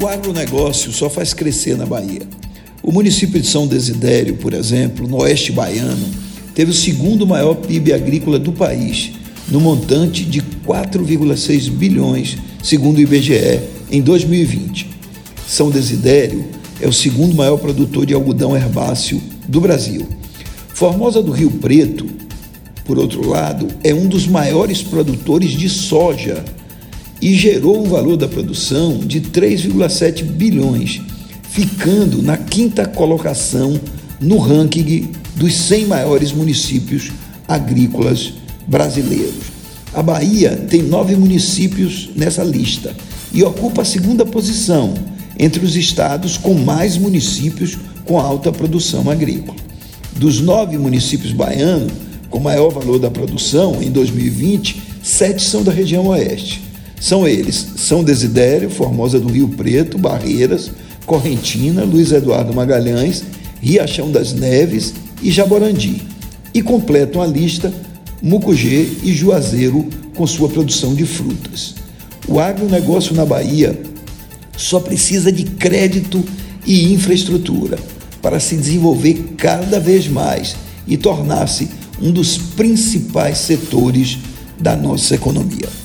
O agronegócio só faz crescer na Bahia. O município de São Desidério, por exemplo, no oeste baiano, teve o segundo maior PIB agrícola do país, no montante de 4,6 bilhões, segundo o IBGE, em 2020. São Desidério é o segundo maior produtor de algodão herbáceo do Brasil. Formosa do Rio Preto, por outro lado, é um dos maiores produtores de soja e gerou um valor da produção de 3,7 bilhões, ficando na quinta colocação no ranking dos 100 maiores municípios agrícolas brasileiros. A Bahia tem nove municípios nessa lista e ocupa a segunda posição entre os estados com mais municípios com alta produção agrícola. Dos nove municípios baianos com maior valor da produção em 2020, sete são da região oeste. São eles São Desidério, Formosa do Rio Preto, Barreiras, Correntina, Luiz Eduardo Magalhães, Riachão das Neves e Jaborandi. E completam a lista Mucugê e Juazeiro com sua produção de frutas. O agronegócio na Bahia só precisa de crédito e infraestrutura para se desenvolver cada vez mais e tornar-se um dos principais setores da nossa economia.